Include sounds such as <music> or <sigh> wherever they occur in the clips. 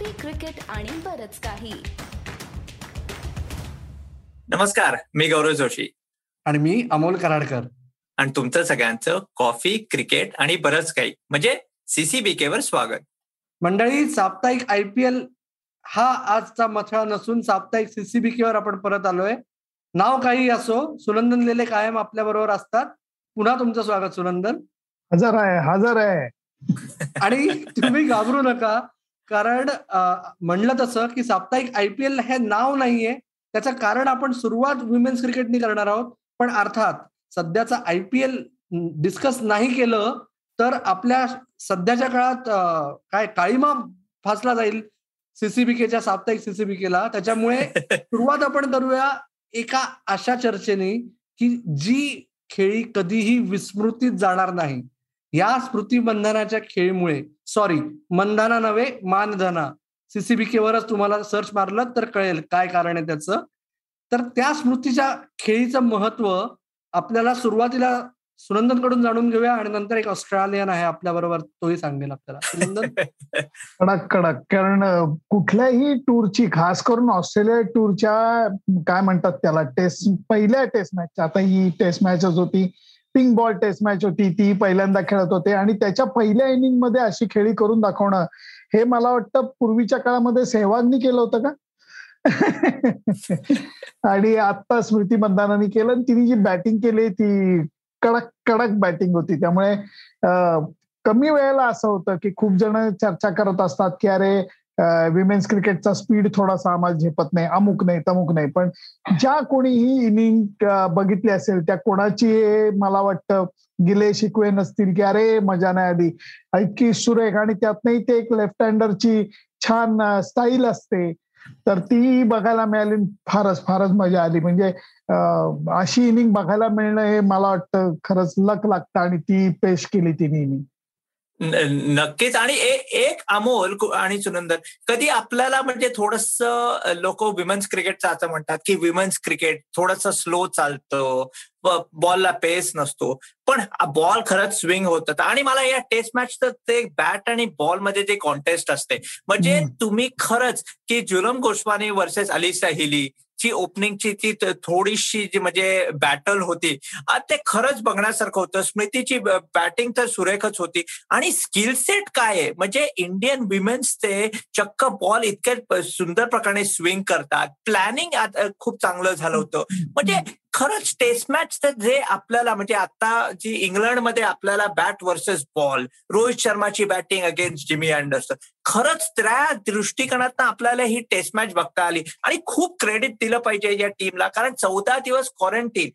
Coffee cricket आणि बरच काही. नमस्कार मी गौरव जोशी. आणि मी अमोल कराडकर. आणि तुमचं सगळ्यांचं कॉफी क्रिकेट आणि बरंच काही. म्हणजे सीसीबीके वर स्वागत. मंडळी साप्ताहिक आय पी एल हा आजचा मथळा नसून साप्ताहिक सीसीबीके वर आपण परत आलोय. नाव काही असो सुनंदन लेले कायम आपल्या बरोबर असतात. पुन्हा तुमचं स्वागत सुनंदन. हजर आहे हजर आहे. आणि तुम्ही घाबरू नका. कारण म्हणलं तसं की साप्ताहिक आय पी एल हे नाव नाहीये. त्याचं कारण आपण सुरुवात वुमेन्स क्रिकेटनी करणार आहोत. पण अर्थात सध्याचा आय पी एल डिस्कस नाही केलं तर आपल्या सध्याच्या काळात काय काळीमा फासला जाईल सीसीबीकेच्या साप्ताहिक सीसीबीकेला त्याच्यामुळे <laughs> सुरुवात आपण करूया एका अशा चर्चेने की जी खेळी कधीही विस्मृतीत जाणार नाही. या स्मृती बंधनाच्या खेळीमुळे सॉरी मंदाना नव्हे मानधना. सीसीबीके वरच तुम्हाला सर्च मारलं तर कळेल काय कारण आहे त्याचं. तर त्या स्मृतीच्या खेळीचं महत्त्व आपल्याला सुरुवातीला सुनंदनकडून जाणून घेऊया आणि नंतर एक ऑस्ट्रेलियन आहे आपल्या बरोबर तोही सांगेल आपल्याला. सुनंदन? <laughs> कडक कडक. कारण कुठल्याही टूरची खास करून ऑस्ट्रेलिया टूरच्या काय म्हणतात त्याला टेस्ट पहिल्या टेस्ट मॅच आता ही टेस्ट मॅचच होती. पिंक बॉल टेस्ट मॅच होती ती पहिल्यांदा खेळत होते. आणि त्याच्या पहिल्या इनिंगमध्ये अशी खेळी करून दाखवणं हे मला वाटतं पूर्वीच्या काळामध्ये सेहवागनी केलं होतं का? <laughs> आणि आता स्मृती मंदानाने केलं आणि तिने जी बॅटिंग केली ती कडक कडक बॅटिंग होती. त्यामुळे कमी वेळेला असं होतं की खूप जण चर्चा करत असतात की अरे विमेन्स क्रिकेटचा स्पीड थोडासा आम्हाला झेपत नाही अमुक नाही तमुक नाही. पण ज्या कोणीही इनिंग बघितली असेल त्या कोणाची मला वाटतं गिले शिकवे नसतील की अरे मजा नाही आली. इतकी सुरेख आणि त्यातनंही ते एक लेफ्ट हँडरची छान स्टाईल असते. तर ती बघायला मिळाली फारच फारच मजा आली. म्हणजे अशी इनिंग बघायला मिळणं हे मला वाटतं खरंच लक लागतं आणि ती पेश केली तिने इनिंग नक्कीच. आणि एक अमोल आणि सुनंदन कधी आपल्याला म्हणजे थोडस लोक विमेन्स क्रिकेटचं असं म्हणतात की विमेन्स क्रिकेट थोडस स्लो चालतं बॉलला पेस नसतो. पण बॉल खरंच स्विंग होत. आणि मला या टेस्ट मॅचचं ते बॅट आणि बॉलमध्ये जे कॉन्टेस्ट असते म्हणजे. तुम्ही खरंच की जुलम गोस्वामी वर्सेस अलिसा हिली ची ओपनिंगची ती थोडीशी जी म्हणजे बॅटल होती ते खरंच बघण्यासारखं होतं. स्मृतीची बॅटिंग तर सुरेखच होती. आणि स्किल सेट काय आहे? म्हणजे इंडियन विमेन्स ते चक्क बॉल इतक्या सुंदर प्रकारे स्विंग करतात. प्लॅनिंग खूप चांगलं झालं होतं. म्हणजे खरंच टेस्ट मॅच तर जे आपल्याला म्हणजे आता जी इंग्लंडमध्ये आपल्याला बॅट वर्सेस बॉल रोहित शर्माची बॅटिंग अगेन्स्ट जिमी अँडरसन खरंच त्या दृष्टिकोनातनं आपल्याला ही टेस्ट मॅच बघता आली. आणि खूप क्रेडिट दिलं पाहिजे या टीमला कारण चौदा दिवस क्वारंटीन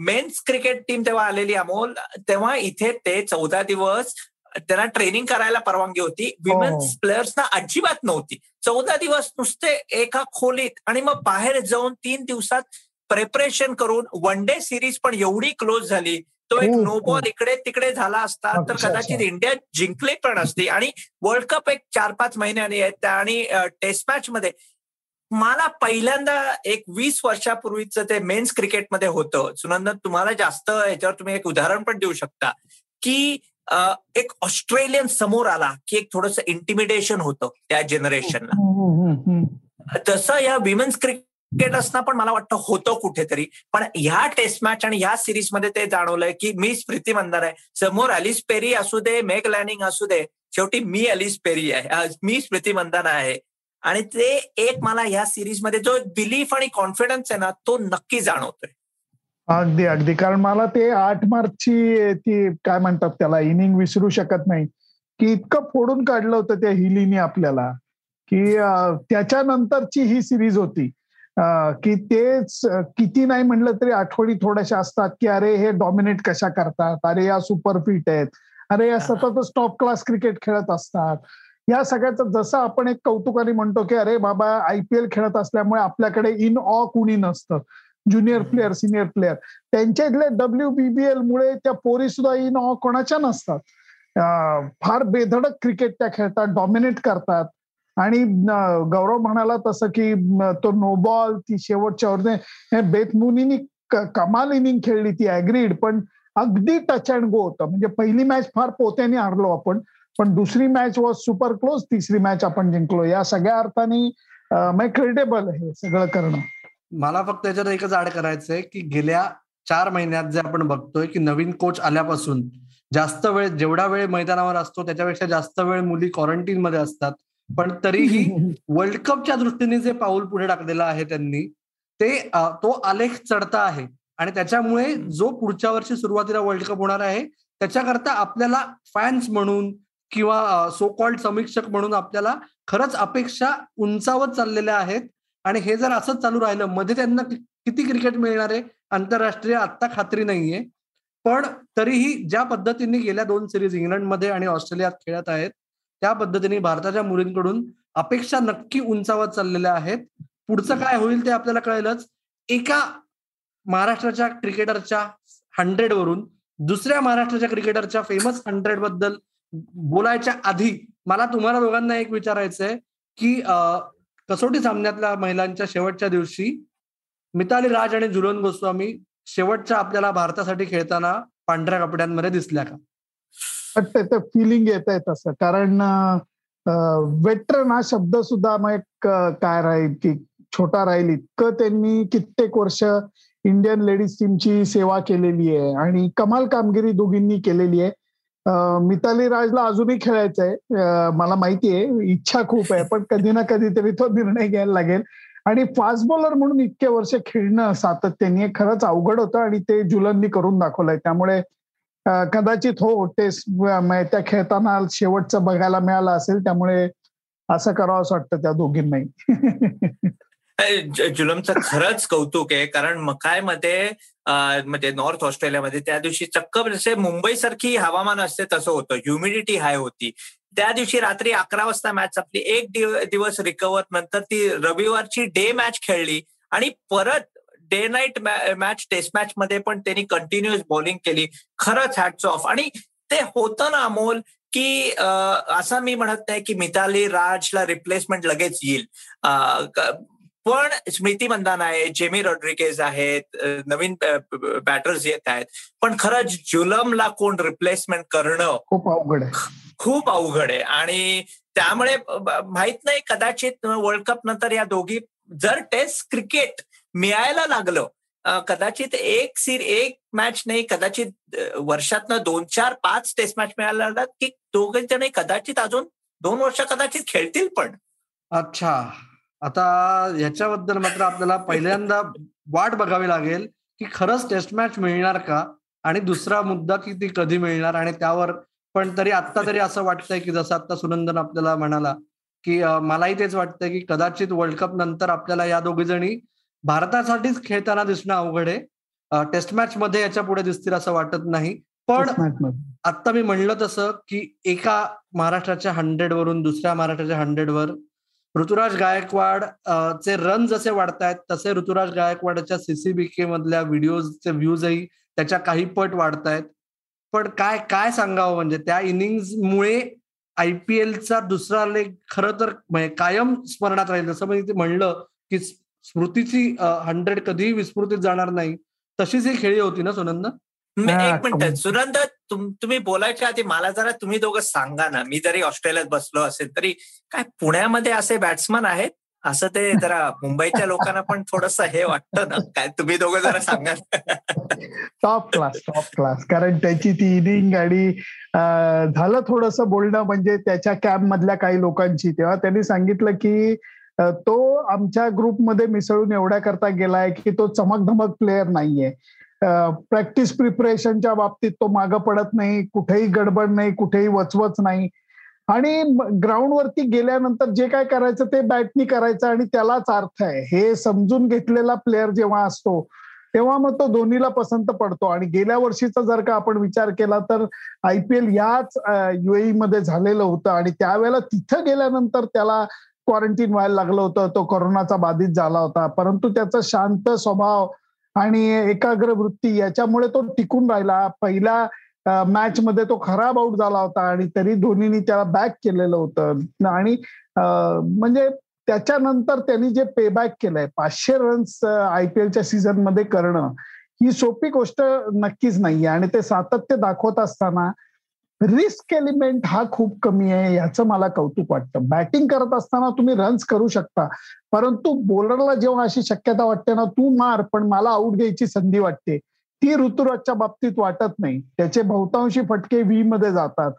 मेन्स क्रिकेट टीम तेव्हा आलेली अमोल तेव्हा इथे ते चौदा दिवस त्यांना ट्रेनिंग करायला परवानगी होती. विमेन्स प्लेयर्सना अजिबात नव्हती. चौदा दिवस नुसते एका खोलीत आणि मग बाहेर जाऊन तीन दिवसात प्रिपरेशन करून वन डे सिरीज पण एवढी क्लोज झाली तो एक खूप, नो बॉल खूप. इकडे तिकडे झाला असता तर. कदाचित इंडिया जिंकली पण असती आणि वर्ल्ड कप एक चार पाच महिन्याने आहेत त्या आणि टेस्ट मॅच मध्ये मला पहिल्यांदा एक वीस वर्षापूर्वीचं ते मेन्स क्रिकेटमध्ये होतं सुनंदन तुम्हाला जास्त याच्यावर तुम्ही एक उदाहरण पण देऊ शकता की एक ऑस्ट्रेलियन समोर आला की एक थोडस इंटिमिडेशन होतं त्या जनरेशनला हम्म. तसं या विमेन्स क्रिकेट क्रिकेट असणं पण मला वाटतं होतं कुठेतरी. पण ह्या टेस्ट मॅच आणि ह्या सिरीजमध्ये ते जाणवलंय की मी स्मृती मंदार आहे. समोर अलिस पेरी असू दे मेक लॅनिंग असू दे शेवटी मी अलिस पेरी आहे. मी स्मृती मंदाना आहे. आणि ते एक मला ह्या सिरीजमध्ये जो बिलीफ आणि कॉन्फिडन्स आहे ना तो नक्की जाणवतोय. अगदी अगदी. कारण मला ते आठ मार्चची ती काय म्हणतात त्याला इनिंग विसरू शकत नाही. की इतकं फोडून काढलं होतं त्या हिलीनी आपल्याला की त्याच्यानंतरची ही सिरीज होती. की तेच किती नाही म्हणलं तरी आठवणी थोड्याशा असतात की अरे हे डॉमिनेट कशा करतात? अरे या सुपर फिट आहेत. अरे या सततच टॉप क्लास क्रिकेट खेळत असतात. या सगळ्याचं जसं आपण एक कौतुकाने म्हणतो की अरे बाबा आयपीएल खेळत असल्यामुळे आपल्याकडे इन ऑ कुणी नसतं. ज्युनियर प्लेअर सिनियर प्लेअर त्यांच्या इथले डब्ल्यू बीबीएल मुळे त्या पोरी सुद्धा इन ऑ कोणाच्या नसतात? फार बेधडक क्रिकेट त्या खेळतात डॉमिनेट करतात. आणि गौरव म्हणाला तसं की तो नो बॉल ती शेवटच्या ओव्हरने बेतमुनीनी कमाल इनिंग खेळली ती अग्रीड पण अगदी टच अँड गो होतं. म्हणजे पहिली मॅच फार पोत्याने हारलो आपण पण दुसरी मॅच वॉज सुपर क्लोज तिसरी मॅच आपण जिंकलो. या सगळ्या अर्थाने क्रेडिटेबल हे सगळं करणं. मला फक्त याच्यात एकच ऍड करायचंय की गेल्या चार महिन्यात जे आपण बघतोय की नवीन कोच आल्यापासून जास्त वेळ जेवढा वेळ मैदानावर असतो त्याच्यापेक्षा जास्त वेळ मुली क्वारंटीन मध्ये असतात. पण तरीही <laughs> वर्ल्ड कपच्या दृष्टीने जे पाऊल पुढे टाकलेलं आहे त्यांनी ते तो आलेख चढता आहे. आणि त्याच्यामुळे जो पुढच्या वर्षी सुरुवातीला वर्ल्ड कप होणार आहे त्याच्याकरता आपल्याला फॅन्स म्हणून किंवा सो कॉल्ड समीक्षक म्हणून आपल्याला खरंच अपेक्षा उंचावत चाललेल्या आहेत. आणि हे जर असंच चालू राहिलं मध्ये त्यांना किती क्रिकेट मिळणार आहे आंतरराष्ट्रीय आत्ता खात्री नाहीये. पण तरीही ज्या पद्धतीने गेल्या दोन सिरीज इंग्लंडमध्ये आणि ऑस्ट्रेलियात खेळत आहेत त्या पद्धतीने भारताच्या मुलींकडून अपेक्षा नक्की उंचावत चाललेल्या आहेत. पुढचं काय होईल ते आपल्याला कळेलच. एका महाराष्ट्राच्या क्रिकेटरच्या हंड्रेड वरून दुसऱ्या महाराष्ट्राच्या क्रिकेटरच्या फेमस हंड्रेडबद्दल बोलायच्या आधी मला तुम्हाला दोघांना एक विचारायचंय की कसोटी सामन्यातल्या महिलांच्या शेवटच्या दिवशी मिताली राज आणि जुलन गोस्वामी शेवटच्या आपल्याला भारतासाठी खेळताना पांढऱ्या कपड्यांमध्ये दिसल्या का? वाटतं फिलिंग येत आहे तसं. कारण वेटरन हा शब्द सुद्धा मग एक काय राहील की छोटा राहील. इतकं त्यांनी कित्येक वर्ष इंडियन लेडीज टीमची सेवा केलेली आहे आणि कमाल कामगिरी दोघींनी केलेली आहे. मिताली राजला अजूनही खेळायचं आहे मला माहिती आहे. इच्छा खूप आहे पण कधी ना कधीतरी तो निर्णय घ्यायला लागेल. आणि फास्ट बॉलर म्हणून इतके वर्ष खेळणं सातत्याने खरंच अवघड होतं आणि ते जुलननी करून दाखवलंय. त्यामुळे कदाचित हो टेस्ट त्या खेळताना शेवटचं बघायला मिळालं असेल त्यामुळे असं करावं असं वाटतं त्या दोघींनाही. जुलमचं खरंच कौतुक आहे कारण मकायमध्ये म्हणजे नॉर्थ ऑस्ट्रेलियामध्ये त्या दिवशी चक्क जसे मुंबई सारखी हवामान असते तसं होतं. ह्युमिडिटी हाय होती. त्या दिवशी रात्री अकरा वाजता मॅच आपली एक दिवस रिकवर नंतर ती रविवारची डे मॅच खेळली आणि परत day night match test match मध्ये पण त्यांनी कंटिन्युअस बॉलिंग केली. खरंच हॅट्स ऑफ आणि ते होतं ना अमोल की असं मी म्हणत नाही की मिताली राजला रिप्लेसमेंट लगेच येईल. पण स्मृती मंदाना आहे जेमी रॉड्रिकेज आहेत नवीन बॅटर्स येत आहेत. पण खरंच जुलमला कोण रिप्लेसमेंट करणं खूप अवघड आहे. खूप अवघड आहे. आणि त्यामुळे माहीत नाही कदाचित वर्ल्ड कप नंतर या दोघी जर टेस्ट क्रिकेट मिळायला लागलं. कदाचित एक सीर एक मॅच नाही कदाचित वर्षातनं दोन चार पाच टेस्ट मॅच मिळायला लागतात की दोघे जण कदाचित अजून दोन वर्ष कदाचित खेळतील पण. अच्छा. आता ह्याच्याबद्दल मात्र आपल्याला पहिल्यांदा वाट बघावी लागेल की खरंच टेस्ट मॅच मिळणार का? आणि दुसरा मुद्दा की ती कधी मिळणार? आणि त्यावर पण तरी आत्ता तरी असं वाटतंय की जसं आता सुनंदन आपल्याला म्हणाला की मलाही तेच वाटतंय की कदाचित वर्ल्ड कप नंतर आपल्याला या दोघी जणी भारतासाठीच खेळताना दिसणं अवघड आहे. टेस्ट मॅच मध्ये याच्यापुढे दिसतील असं वाटत नाही. पण आता मी म्हणलं तसं की एका महाराष्ट्राच्या हंड्रेड वरून दुसऱ्या महाराष्ट्राच्या हंड्रेड वर ऋतुराज गायकवाड चे रन जसे वाढतायत तसे ऋतुराज गायकवाडच्या सीसीबीके मधल्या व्हिडिओचे व्ह्यूजही त्याच्या काही पट वाढतायत. पण काय काय सांगावं म्हणजे त्या इनिंग्समुळे आयपीएलचा दुसरा लेग खरं तर म्हणजे कायम स्मरणात राहील. जसं म्हणजे म्हणलं की स्मृतीची हंड्रेड कधीही विस्मृतीत जाणार नाही. तशीच ही खेळी होती ना सुनंद एक मिनिट सुनंद. तुम्ही बोलायच्या आधी मला जरा तुम्ही दोघं सांगा ना. मी जरी ऑस्ट्रेलियात बसलो असेल तरी काय पुण्यामध्ये असे बॅट्समन आहेत? असं ते <laughs> जरा मुंबईच्या लोकांना पण थोडस हे वाटतं ना. काय तुम्ही दोघं जरा सांगा टॉप क्लास टॉप क्लास कारण त्याची ती इनिंग आणि झालं थोडस बोलणं म्हणजे त्याच्या कॅम्प मधल्या काही लोकांची तेव्हा त्यांनी सांगितलं की तो आमच्या ग्रुपमध्ये मिसळून एवढ्या करता गेलाय की तो चमकधमक प्लेअर नाहीये. प्रॅक्टिस प्रिपरेशनच्या बाबतीत तो मागं पडत नाही कुठेही गडबड नाही कुठेही वचवच नाही. आणि ग्राउंडवरती गेल्यानंतर जे काय करायचं ते बॅटनी करायचं आणि त्यालाच अर्थ आहे. हे समजून घेतलेला प्लेअर जेव्हा असतो तेव्हा मग तो धोनीला पसंत पडतो. आणि गेल्या वर्षीचा जर का आपण विचार केला तर आय पी एल याच युएई मध्ये झालेलं होतं. आणि त्यावेळेला तिथं गेल्यानंतर त्याला क्वारंटीन व्हायला लागलं होतं तो कोरोनाचा बाधित झाला होता. परंतु त्याचा शांत स्वभाव आणि एकाग्र वृत्ती याच्यामुळे तो टिकून राहिला. पहिला मॅच मध्ये तो खराब आउट झाला होता आणि तरी धोनीनी त्याला बॅक केलेलं होतं. आणि म्हणजे त्याच्यानंतर त्यांनी जे पे बॅक केलंय पाचशे रन्स आय पी एलच्या सीझनमध्ये करणं ही सोपी गोष्ट नक्कीच नाहीये. आणि ते सातत्य दाखवत असताना रिस्क एलिमेंट हा खूप कमी आहे याचं मला कौतुक वाटतं. बॅटिंग करत असताना तुम्ही रन्स करू शकता परंतु बॉलरला जेव्हा अशी शक्यता वाटते ना तू मार पण मला आउट घ्यायची संधी वाटते. ती ऋतुराजच्या बाबतीत वाटत नाही. त्याचे बहुतांशी फटके व्ही मध्ये जातात.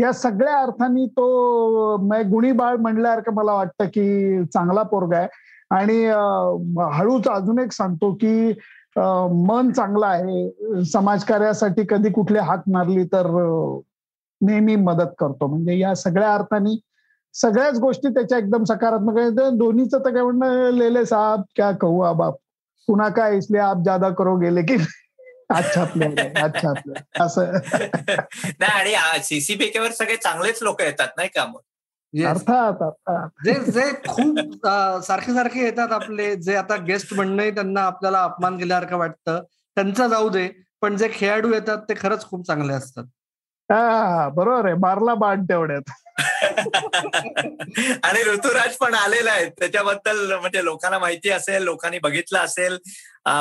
या सगळ्या अर्थाने तो गुणी बाळ म्हणल्यासारखं मला वाटतं की चांगला पोरगा आहे. आणि हळूच अजून एक सांगतो की मन चांगलं आहे. समाजकार्यासाठी कधी कुठली हाक मारली तर नेहमी मदत करतो. म्हणजे या सगळ्या अर्थाने सगळ्याच गोष्टी त्याच्या एकदम सकारात्मक आहेत. दोन्हीचं तर काय म्हणणं लेले साहेब क्या कहू अब आप? पुन्हा काय इसलिए आप ज्यादा करो गेले की अच्छा अच्छा असं. <laughs> नाही आणि सीसीबीकेवर सगळे चांगलेच लोक येतात नाही का मग? अर्थात जे जे खूप सारखे सारखे येतात आपले जे आता गेस्ट म्हणणं त्यांना आपल्याला अपमान केल्यासारखं वाटतं. त्यांचं जाऊ दे. पण जे खेळाडू येतात ते खरंच खूप चांगले असतात. बरोबर आहे. मारला बाण तेवढ्यात. <laughs> आणि ऋतुराज पण आलेला आहे. त्याच्याबद्दल म्हणजे लोकांना माहिती असेल लोकांनी बघितलं असेल.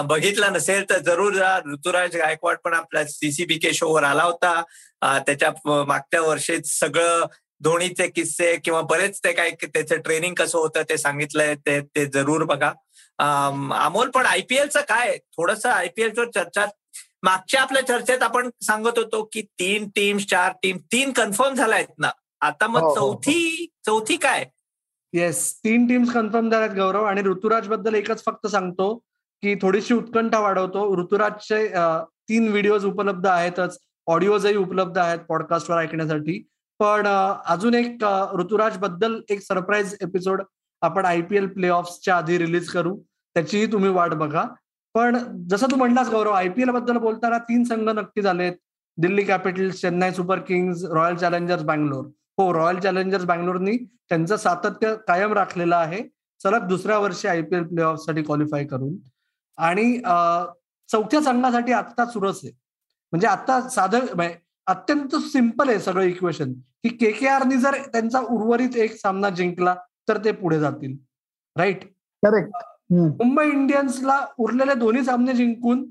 बघितलं नसेल तर जरूर ऋतुराज गायकवाड पण आपल्या सीसीबी के शो वर आला होता. त्याच्या मागच्या वर्षी सगळं धोनीचे किस्से किंवा बरेच ते काय त्याचं ट्रेनिंग कसं होतं ते सांगितलंय. ते ते जरूर बघा. अमोल पण आयपीएलचं काय? थोडस आयपीएलचं चर्चा मागच्या आपल्या चर्चेत आपण सांगत होतो की तीन टीम चार टीम तीन कन्फर्म झाल्या ना. आता मग हो, हो, हो. चौथी चौथी काय? येस तीन टीम्स कन्फर्म झाल्यात गौरव. आणि ऋतुराजबद्दल एकच फक्त सांगतो की थोडीशी उत्कंठा वाढवतो. ऋतुराजचे तीन व्हिडिओज उपलब्ध आहेतच. ऑडिओजही उपलब्ध आहेत पॉडकास्टवर ऐकण्यासाठी. पण अजून एक ऋतुराजबद्दल एक सरप्राईज एपिसोड आपण आयपीएल प्ले ऑफच्या आधी रिलीज करू. त्याचीही तुम्ही वाट बघा. पण जसं तू म्हणलास गौरव आयपीएलबद्दल बोलताना तीन संघ नक्की झालेत. Delhi Capitals Chennai Super Kings Royal Challengers Bangalore. हो रॉयल चॅलेंजर्स बँगलोरनी त्यांचं सातत्य कायम राखलेलं आहे. सलग दुसऱ्या वर्षी आयपीएल प्ले ऑफसाठी क्वालिफाय करून. आणि चौथ्या संघासाठी आत्ता सुरस आहे. म्हणजे आता साधं म्हणजे अत्यंत सिंपल आहे सगळं इक्वेशन की के के आरनी जर त्यांचा उर्वरित एक सामना जिंकला तर ते पुढे जातील. राईट करेक्ट मुंबई इंडियन्सला उरलेले दोन्ही सामने जिंकून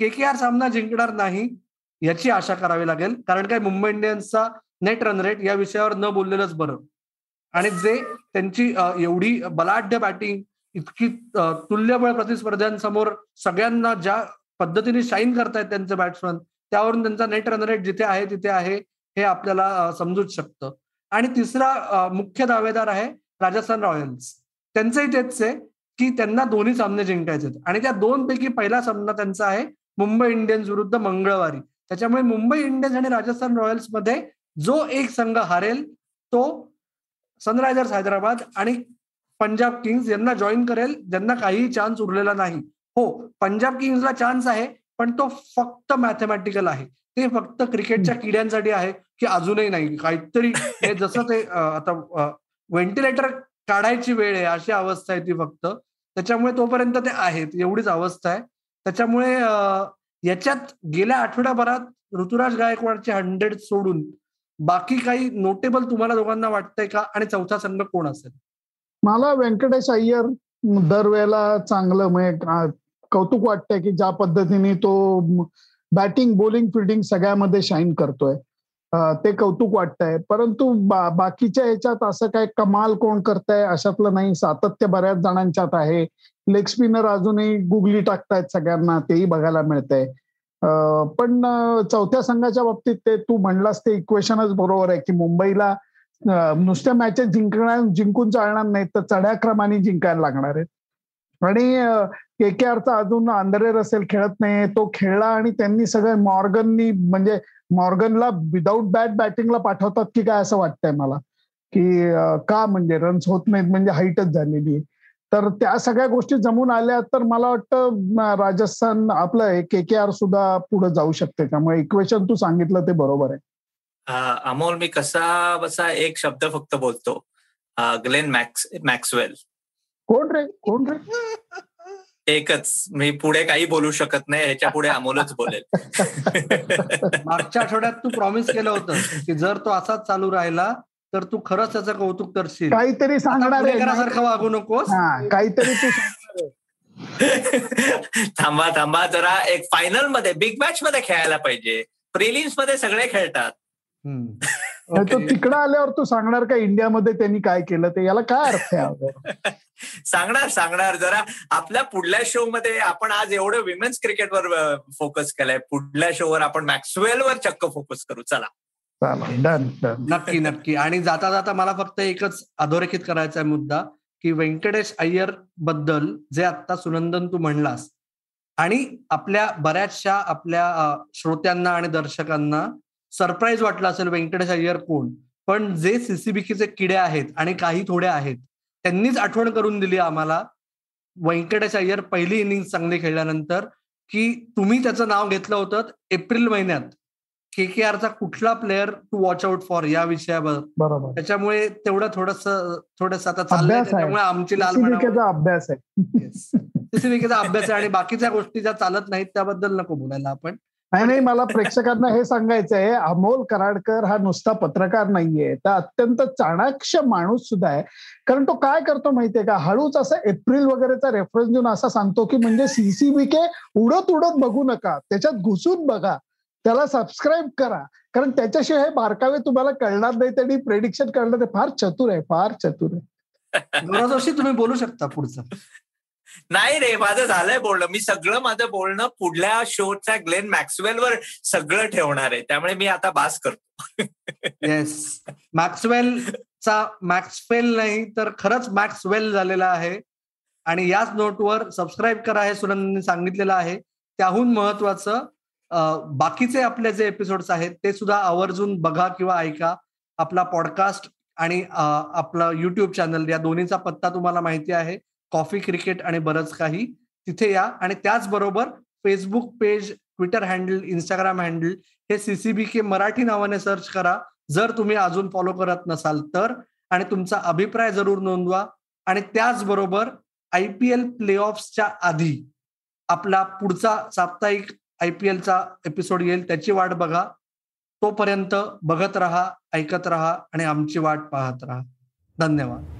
के के आर सामना जिंकणार नाही याची आशा करावी लागेल. कारण काय मुंबई इंडियन्सचा नेट रन रेट या विषयावर न बोललेलंच बरं. आणि जे त्यांची एवढी बलाढ्य बॅटिंग इतकी तुल्यबळ प्रतिस्पर्ध्यांसमोर सगळ्यांना ज्या पद्धतीने शाईन करतायत त्यांचे बॅट्समन त्यावरून त्यांचा नेट रन रेट जिथे आहे तिथे आहे हे आपल्याला समजूच शकतं. आणि तिसरा मुख्य दावेदार आहे राजस्थान रॉयल्स. त्यांचंही तेच आहे. की त्यांना दोन्ही सामने जिंकायचे आणि त्या दोन पैकी पहिला सामना त्यांचा आहे मुंबई इंडियन्स विरुद्ध मंगळवारी. त्याच्यामुळे मुंबई इंडियन्स आणि राजस्थान रॉयल्समध्ये जो एक संघ हारेल तो सनरायझर्स हैदराबाद आणि पंजाब किंग्स यांना जॉईन करेल ज्यांना काहीही चान्स उरलेला नाही. हो पंजाब किंग्सला चान्स आहे पण तो फक्त मॅथमॅटिकल आहे. ते फक्त क्रिकेटच्या किड्यांसाठी आहे की अजूनही नाही. काहीतरी हे जसं ते आता व्हेंटिलेटर काढायची वेळ आहे अशी अवस्था आहे ती फक्त. त्याच्यामुळे तोपर्यंत ते आहेत. एवढीच अवस्था आहे. त्याच्यामुळे याच्यात गेल्या आठवड्याभरात ऋतुराज गायकवाडचे हंड्रेड सोडून बाकी काही नोटेबल तुम्हाला दोघांना वाटतंय का? आणि चौथा संघ कोण असेल? मला व्यंकटेश अय्यर दरवेळेला चांगलं म्हणजे कौतुक वाटतंय की ज्या पद्धतीने तो बॅटिंग बॉलिंग फिल्डिंग सगळ्यामध्ये शाईन करतोय. ते कौतुक वाटतंय. परंतु बाकीच्या ह्याच्यात असं काय कमाल कोण करताय अशातलं नाही. सातत्य बऱ्याच जणांच्यात आहे. लेग स्पिनर अजूनही गुगली टाकतायत सगळ्यांना तेही बघायला मिळतंय. पण चौथ्या संघाच्या बाबतीत ते तू म्हणलास ते इक्वेशनच बरोबर आहे की मुंबईला नुसत्या मॅचेस जिंकणार जिंकून चालणार नाहीत तर चढ्या क्रमाने जिंकायला लागणार आहेत. आणि के के आरचा अजून आंधरे रसेल खेळत नाही तो खेळला आणि त्यांनी सगळं मॉर्गननी म्हणजे मॉर्गनला विदाऊट बॅट बॅटिंगला पाठवतात की काय असं वाटतंय मला. की का म्हणजे रन्स होत नाहीत म्हणजे हाईटच झालेली आहे. तर त्या सगळ्या गोष्टी जमून आल्या तर मला वाटतं राजस्थान आपलं के के आर सुद्धा पुढे जाऊ शकते. त्यामुळे इक्वेशन तू सांगितलं ते बरोबर आहे. अमोल मी कसा बसा एक शब्द फक्त बोलतो. Glenn Max Maxwell. कोण रे? कोण रे? एकच. मी पुढे काही बोलू शकत नाही ह्याच्या पुढे अमोलच बोलेल. मागच्या आठवड्यात तू प्रॉमिस केलं होतं की जर तो असाच चालू राहिला तर तू खरंच त्याचं कौतुक करशील. काहीतरी सांगणार वागू नकोस. काहीतरी तू थांबा थांबा. जरा एक फायनलमध्ये बिग मॅच मध्ये खेळायला पाहिजे. प्रिलिम्समध्ये सगळे खेळतात. <laughs> तर तिकडं आल्यावर तू सांगणार का इंडियामध्ये त्यांनी काय केलं ते? याला काय अर्थ आहे <laughs> सांगणार सांगणार. जरा आपल्या पुढल्या शो मध्ये आपण आज एवढं विमेन्स क्रिकेटवर फोकस केलंय. पुढल्या शोवर आपण मॅक्सवेलवर चक्क फोकस करू. चला. नक्की नक्की. आणि जाता जाता मला फक्त एकच अधोरेखित करायचा आहे मुद्दा की व्यंकटेश अय्यरबद्दल जे आता सुनंदन तू म्हणलास आणि आपल्या बऱ्याचशा आपल्या श्रोत्यांना आणि दर्शकांना सरप्राईज वाटलं असेल व्यंकटेश अय्यर कोण पण जे सीसीबीकीचे किडे आहेत आणि काही थोडे आहेत त्यांनीच आठवण करून दिली आम्हाला. व्यंकटेश अय्यर पहिली इनिंग चांगली खेळल्यानंतर की तुम्ही त्याचं नाव घेतलं होतं एप्रिल महिन्यात. के के आरचा कुठला player to watch out for या विषयावर. बरोबर. त्याच्यामुळे तेवढं थोडस थोडस आता चाललंय. त्याच्यामुळे आमची लाल अभ्यास आहे. सीसीबीकेचा अभ्यास आहे आणि बाकीच्या गोष्टी ज्या चालत नाहीत त्याबद्दल नको बोलायला आपण. नाही नाही मला प्रेक्षकांना हे सांगायचं आहे अमोल कराडकर हा नुसता पत्रकार नाहीये तर अत्यंत चाणाक्ष माणूस सुद्धा आहे. कारण तो काय करतो माहितीये का? हळूच असं एप्रिल वगैरेचा रेफरन्स देऊन असा सांगतो की म्हणजे सीसीबीके उडत उडत बघू नका त्याच्यात घुसून बघा त्याला सबस्क्राईब करा. कारण त्याच्याशिवाय हे बारकावे तुम्हाला कळणार नाही त्यांनी प्रेडिक्शन कळणार फार चतुर आहे फार चतुर आहे. तुम्ही बोलू शकता पुढचं. नाही रे माझं झालंय बोलणं. मी सगळं माझं बोलणं पुढल्या शोच्या ग्लेन मॅक्सवेल वर सगळं ठेवणार आहे. त्यामुळे मी आता बास करतो. येस मॅक्सवेलचा मॅक्सवेल नाही तर खरंच मॅक्सवेल झालेला आहे. आणि याच नोटवर सबस्क्राईब करा हे सुनंदनी सांगितलेलं आहे. त्याहून महत्वाचं बाकीचे आपले जे एपिसोड्स आहेत ते सुद्धा आवर्जून बघा किंवा ऐका. आपला पॉडकास्ट आणि आपलं युट्यूब चॅनल या दोन्हीचा पत्ता तुम्हाला माहिती आहे. कॉफी क्रिकेट आणि बरंच काही तिथे या. आणि त्याचबरोबर Facebook page Twitter handle Instagram handle हे सीसीबी के मराठी नावाने सर्च करा. जर तुम्ही अजून फॉलो करत नसाल तर. आणि तुमचा अभिप्राय जरूर नोंदवा. आणि त्याचबरोबर आय पी एल प्ले ऑफच्या आधी आपला पुढचा साप्ताहिक आय पी एलचा एपिसोड येईल. त्याची वाट बघा. तोपर्यंत बघत राहा ऐकत राहा आणि आमची वाट पाहत राहा. धन्यवाद.